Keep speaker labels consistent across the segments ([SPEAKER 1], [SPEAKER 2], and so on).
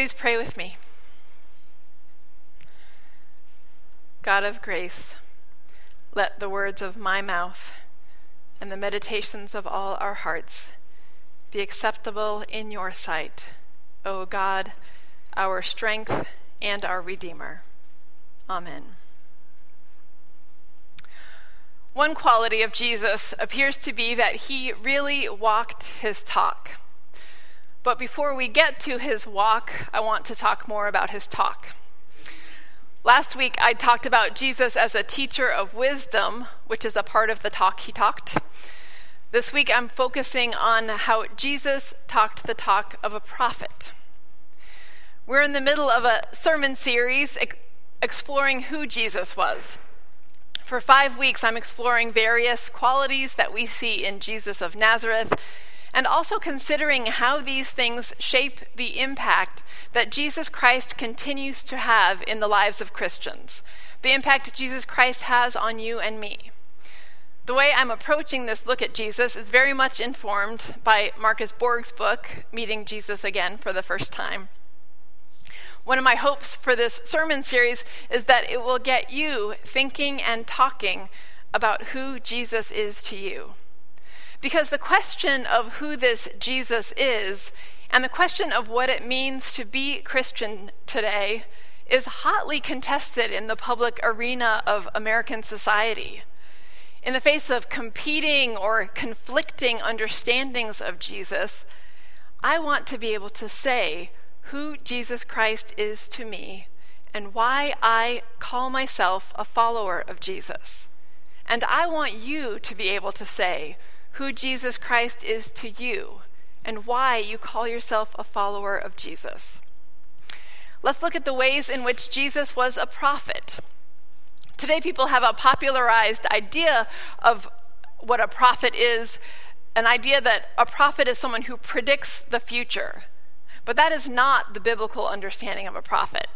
[SPEAKER 1] Please pray with me. God of grace, let the words of my mouth and the meditations of all our hearts be acceptable in your sight, O God, our strength and our Redeemer. Amen. One quality of Jesus appears to be that he really walked his talk. But before we get to his walk, I want to talk more about his talk. Last week, I talked about Jesus as a teacher of wisdom, which is a part of the talk he talked. This week, I'm focusing on how Jesus talked the talk of a prophet. We're in the middle of a sermon series ex- exploring who Jesus was. For five weeks, I'm exploring various qualities that we see in Jesus of Nazareth and also considering how these things shape the impact that Jesus Christ continues to have in the lives of Christians, the impact Jesus Christ has on you and me. The way I'm approaching this look at Jesus is very much informed by Marcus Borg's book, Meeting Jesus Again for the First Time. One of my hopes for this sermon series is that it will get you thinking and talking about who Jesus is to you. Because the question of who this Jesus is and the question of what it means to be Christian today is hotly contested in the public arena of American society. In the face of competing or conflicting understandings of Jesus, I want to be able to say who Jesus Christ is to me and why I call myself a follower of Jesus. And I want you to be able to say who Jesus Christ is to you and why you call yourself a follower of Jesus. Let's look at the ways in which Jesus was a prophet. Today, people have a popularized idea of what a prophet is an idea that a prophet is someone who predicts the future. But that is not the biblical understanding of a prophet.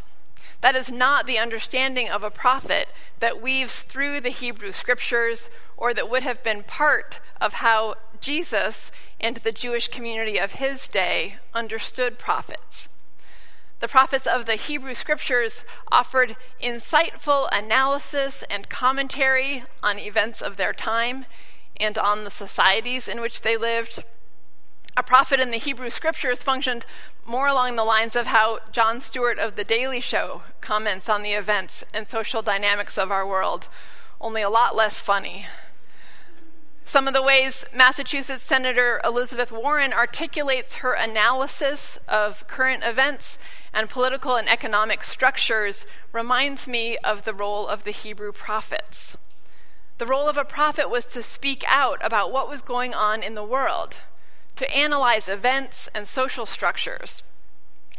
[SPEAKER 1] That is not the understanding of a prophet that weaves through the Hebrew scriptures or that would have been part of how Jesus and the Jewish community of his day understood prophets. The prophets of the Hebrew scriptures offered insightful analysis and commentary on events of their time and on the societies in which they lived. A prophet in the Hebrew scriptures functioned more along the lines of how Jon Stewart of The Daily Show comments on the events and social dynamics of our world, only a lot less funny. Some of the ways Massachusetts Senator Elizabeth Warren articulates her analysis of current events and political and economic structures reminds me of the role of the Hebrew prophets. The role of a prophet was to speak out about what was going on in the world, to analyze events and social structures.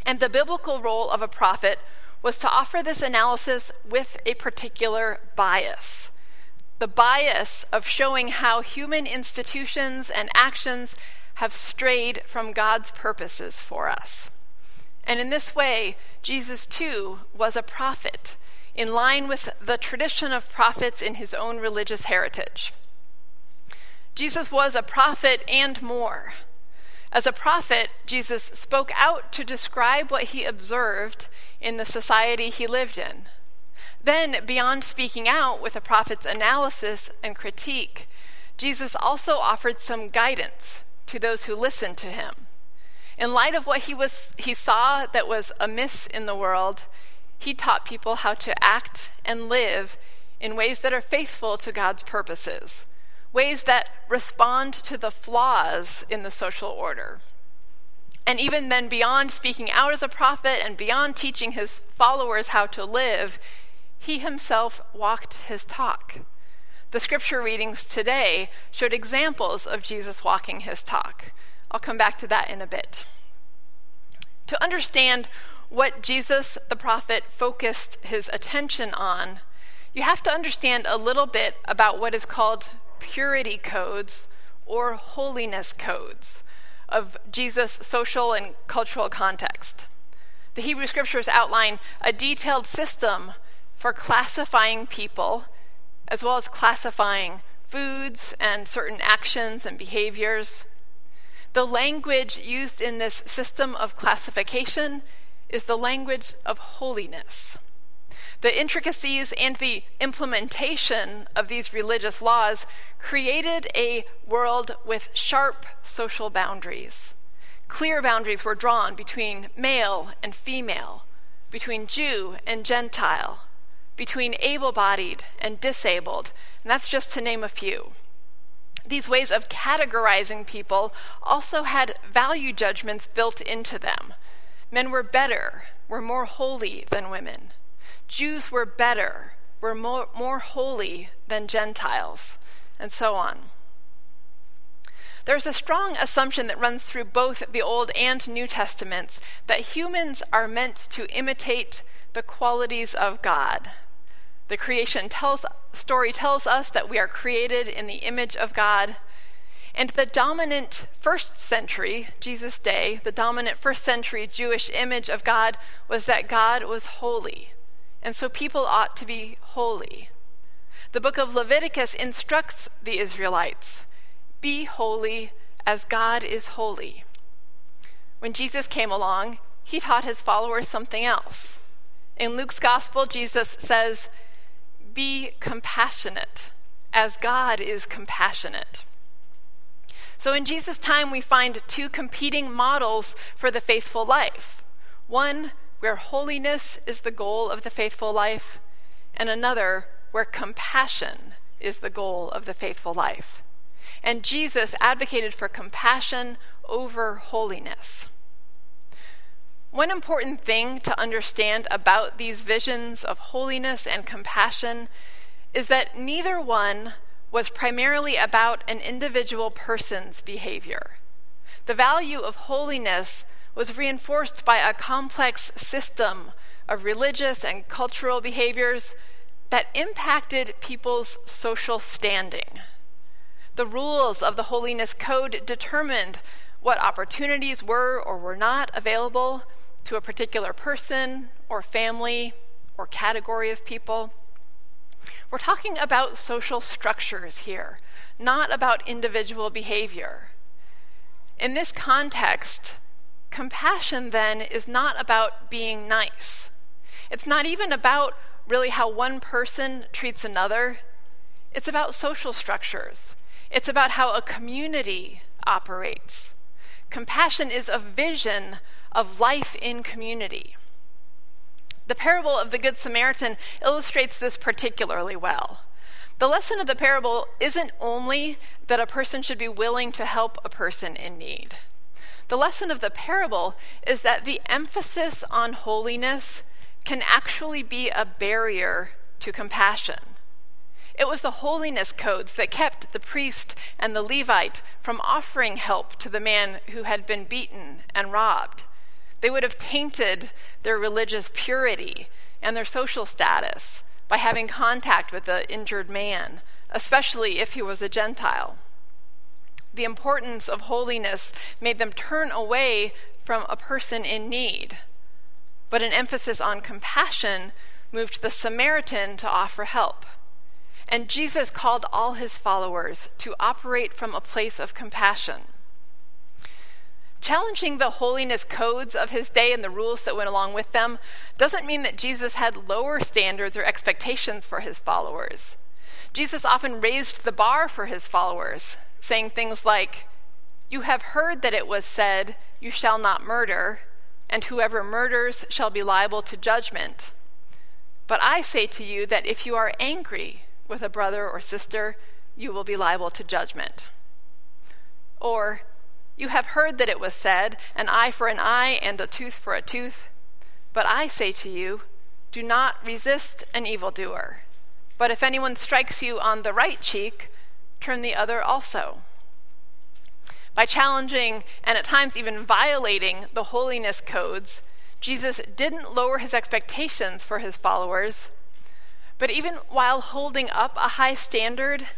[SPEAKER 1] And the biblical role of a prophet was to offer this analysis with a particular bias the bias of showing how human institutions and actions have strayed from God's purposes for us. And in this way, Jesus too was a prophet, in line with the tradition of prophets in his own religious heritage. Jesus was a prophet and more. As a prophet, Jesus spoke out to describe what he observed in the society he lived in. Then, beyond speaking out with a prophet's analysis and critique, Jesus also offered some guidance to those who listened to him. In light of what he, was, he saw that was amiss in the world, he taught people how to act and live in ways that are faithful to God's purposes, ways that respond to the flaws in the social order. And even then, beyond speaking out as a prophet and beyond teaching his followers how to live, he himself walked his talk. The scripture readings today showed examples of Jesus walking his talk. I'll come back to that in a bit. To understand what Jesus the prophet focused his attention on, you have to understand a little bit about what is called purity codes or holiness codes of Jesus' social and cultural context. The Hebrew scriptures outline a detailed system for classifying people, as well as classifying foods and certain actions and behaviors. The language used in this system of classification is the language of holiness. The intricacies and the implementation of these religious laws created a world with sharp social boundaries. Clear boundaries were drawn between male and female, between Jew and Gentile, between able bodied and disabled, and that's just to name a few. These ways of categorizing people also had value judgments built into them. Men were better, were more holy than women. Jews were better, were more, more holy than Gentiles, and so on. There's a strong assumption that runs through both the Old and New Testaments that humans are meant to imitate the qualities of God. The creation tells, story tells us that we are created in the image of God. And the dominant first century, Jesus' day, the dominant first century Jewish image of God was that God was holy. And so people ought to be holy. The book of Leviticus instructs the Israelites be holy as God is holy. When Jesus came along, he taught his followers something else. In Luke's gospel, Jesus says, Be compassionate as God is compassionate. So in Jesus' time, we find two competing models for the faithful life one where holiness is the goal of the faithful life, and another where compassion is the goal of the faithful life and Jesus advocated for compassion over holiness. One important thing to understand about these visions of holiness and compassion is that neither one was primarily about an individual person's behavior. The value of holiness was reinforced by a complex system of religious and cultural behaviors that impacted people's social standing. The rules of the Holiness Code determined what opportunities were or were not available to a particular person or family or category of people. We're talking about social structures here, not about individual behavior. In this context, compassion then is not about being nice. It's not even about really how one person treats another. It's about social structures. It's about how a community operates. Compassion is a vision of life in community. The parable of the Good Samaritan illustrates this particularly well. The lesson of the parable isn't only that a person should be willing to help a person in need. The lesson of the parable is that the emphasis on holiness can actually be a barrier to compassion. It was the holiness codes that kept the priest and the Levite from offering help to the man who had been beaten and robbed. They would have tainted their religious purity and their social status by having contact with the injured man, especially if he was a Gentile. The importance of holiness made them turn away from a person in need, but an emphasis on compassion moved the Samaritan to offer help. And Jesus called all his followers to operate from a place of compassion. Challenging the holiness codes of his day and the rules that went along with them doesn't mean that Jesus had lower standards or expectations for his followers. Jesus often raised the bar for his followers, saying things like, You have heard that it was said, You shall not murder, and whoever murders shall be liable to judgment. But I say to you that if you are angry, with a brother or sister, you will be liable to judgment. Or, you have heard that it was said, an eye for an eye and a tooth for a tooth. But I say to you, do not resist an evildoer. But if anyone strikes you on the right cheek, turn the other also. By challenging and at times even violating the holiness codes, Jesus didn't lower his expectations for his followers, but even while holding up a high standard,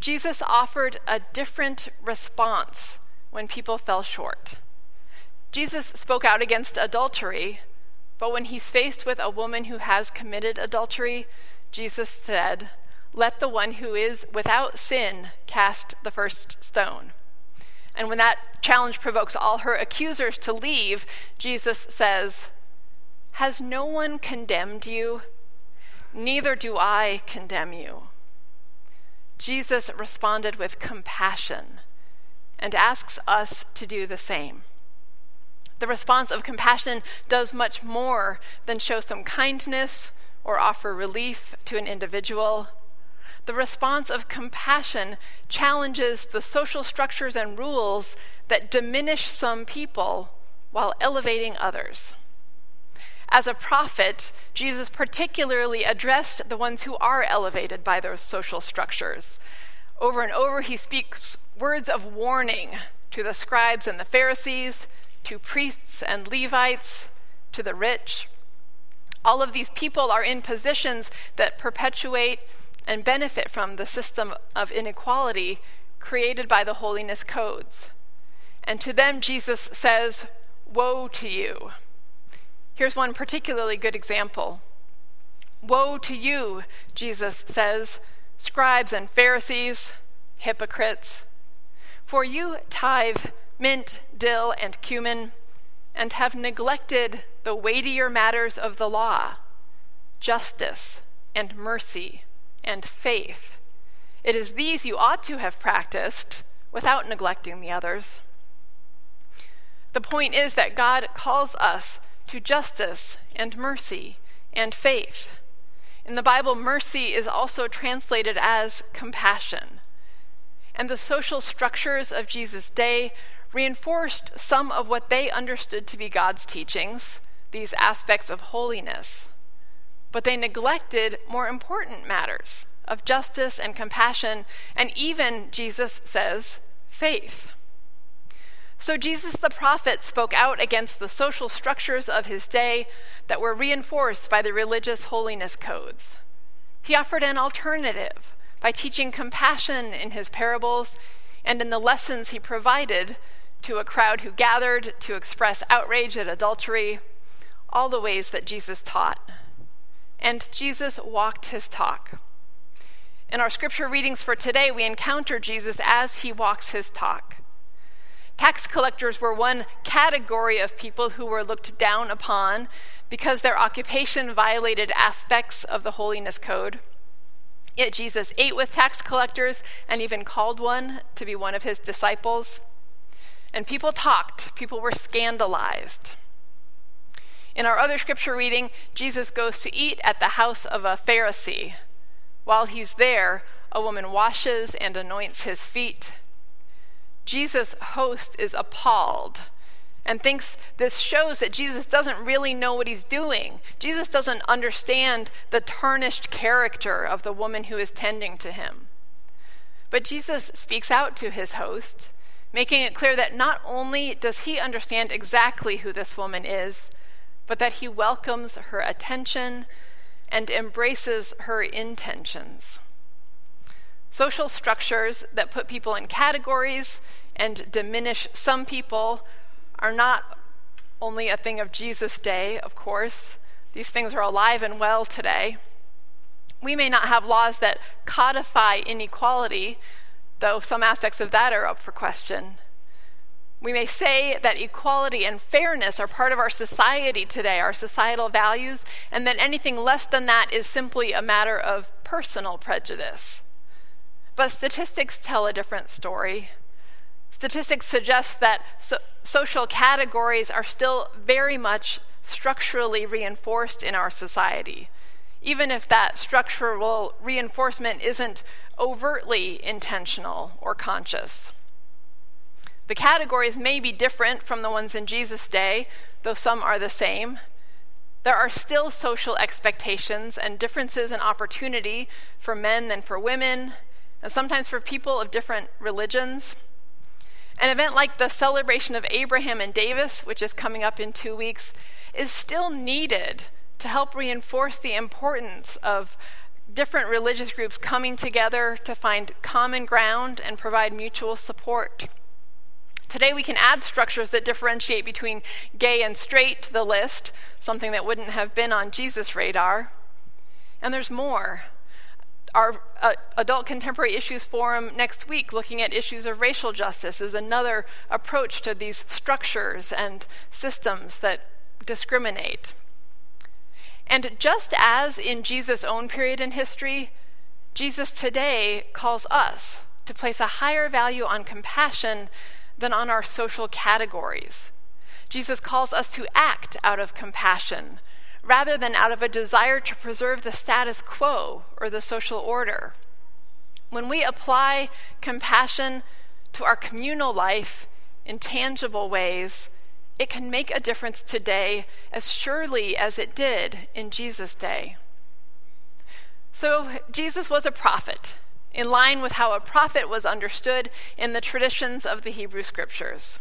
[SPEAKER 1] Jesus offered a different response when people fell short. Jesus spoke out against adultery, but when he's faced with a woman who has committed adultery, Jesus said, Let the one who is without sin cast the first stone. And when that challenge provokes all her accusers to leave, Jesus says, Has no one condemned you? Neither do I condemn you. Jesus responded with compassion and asks us to do the same. The response of compassion does much more than show some kindness or offer relief to an individual. The response of compassion challenges the social structures and rules that diminish some people while elevating others. As a prophet, Jesus particularly addressed the ones who are elevated by those social structures. Over and over, he speaks words of warning to the scribes and the Pharisees, to priests and Levites, to the rich. All of these people are in positions that perpetuate and benefit from the system of inequality created by the holiness codes. And to them, Jesus says, Woe to you! Here's one particularly good example. Woe to you, Jesus says, scribes and Pharisees, hypocrites, for you tithe mint, dill, and cumin, and have neglected the weightier matters of the law justice and mercy and faith. It is these you ought to have practiced without neglecting the others. The point is that God calls us to justice and mercy and faith. In the Bible, mercy is also translated as compassion. And the social structures of Jesus' day reinforced some of what they understood to be God's teachings, these aspects of holiness. But they neglected more important matters of justice and compassion, and even, Jesus says, faith. So Jesus the prophet spoke out against the social structures of his day that were reinforced by the religious holiness codes. He offered an alternative by teaching compassion in his parables and in the lessons he provided to a crowd who gathered to express outrage at adultery, all the ways that Jesus taught. And Jesus walked his talk. In our scripture readings for today, we encounter Jesus as he walks his talk. Tax collectors were one category of people who were looked down upon because their occupation violated aspects of the holiness code. Yet Jesus ate with tax collectors and even called one to be one of his disciples. And people talked, people were scandalized. In our other scripture reading, Jesus goes to eat at the house of a Pharisee. While he's there, a woman washes and anoints his feet Jesus' host is appalled and thinks this shows that Jesus doesn't really know what he's doing. Jesus doesn't understand the tarnished character of the woman who is tending to him. But Jesus speaks out to his host, making it clear that not only does he understand exactly who this woman is, but that he welcomes her attention and embraces her intentions. Social structures that put people in categories and diminish some people are not only a thing of Jesus' day, of course. These things are alive and well today. We may not have laws that codify inequality, though some aspects of that are up for question. We may say that equality and fairness are part of our society today, our societal values, and that anything less than that is simply a matter of personal prejudice. But statistics tell a different story. Statistics suggest that so- social categories are still very much structurally reinforced in our society, even if that structural reinforcement isn't overtly intentional or conscious. The categories may be different from the ones in Jesus' day, though some are the same. There are still social expectations and differences in opportunity for men than for women, and sometimes for people of different religions. An event like the celebration of Abraham and Davis, which is coming up in two weeks, is still needed to help reinforce the importance of different religious groups coming together to find common ground and provide mutual support. Today, we can add structures that differentiate between gay and straight to the list, something that wouldn't have been on Jesus' radar. And there's more our uh, Adult Contemporary Issues Forum next week, looking at issues of racial justice, is another approach to these structures and systems that discriminate. And just as in Jesus' own period in history, Jesus today calls us to place a higher value on compassion than on our social categories. Jesus calls us to act out of compassion rather than out of a desire to preserve the status quo or the social order. When we apply compassion to our communal life in tangible ways, it can make a difference today as surely as it did in Jesus' day. So, Jesus was a prophet, in line with how a prophet was understood in the traditions of the Hebrew Scriptures.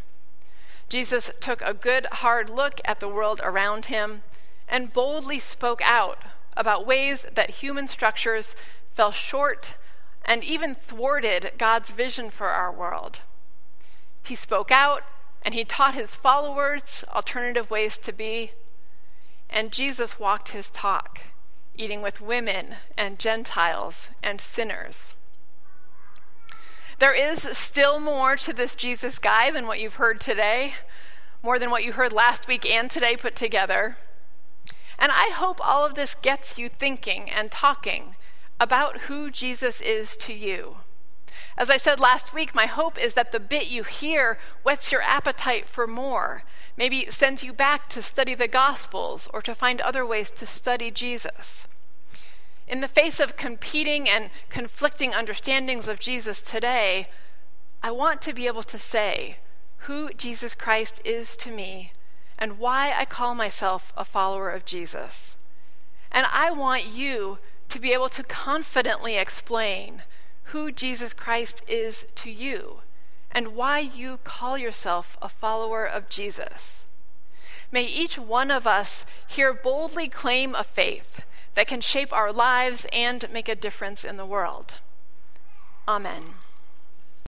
[SPEAKER 1] Jesus took a good, hard look at the world around him and boldly spoke out about ways that human structures fell short and even thwarted God's vision for our world. He spoke out and he taught his followers alternative ways to be. And Jesus walked his talk, eating with women and Gentiles and sinners. There is still more to this Jesus guy than what you've heard today, more than what you heard last week and today put together. And I hope all of this gets you thinking and talking about who Jesus is to you. As I said last week, my hope is that the bit you hear whets your appetite for more, maybe sends you back to study the Gospels or to find other ways to study Jesus. In the face of competing and conflicting understandings of Jesus today, I want to be able to say who Jesus Christ is to me and why I call myself a follower of Jesus. And I want you to be able to confidently explain who Jesus Christ is to you and why you call yourself a follower of Jesus. May each one of us here boldly claim a faith that can shape our lives and make a difference in the world. Amen.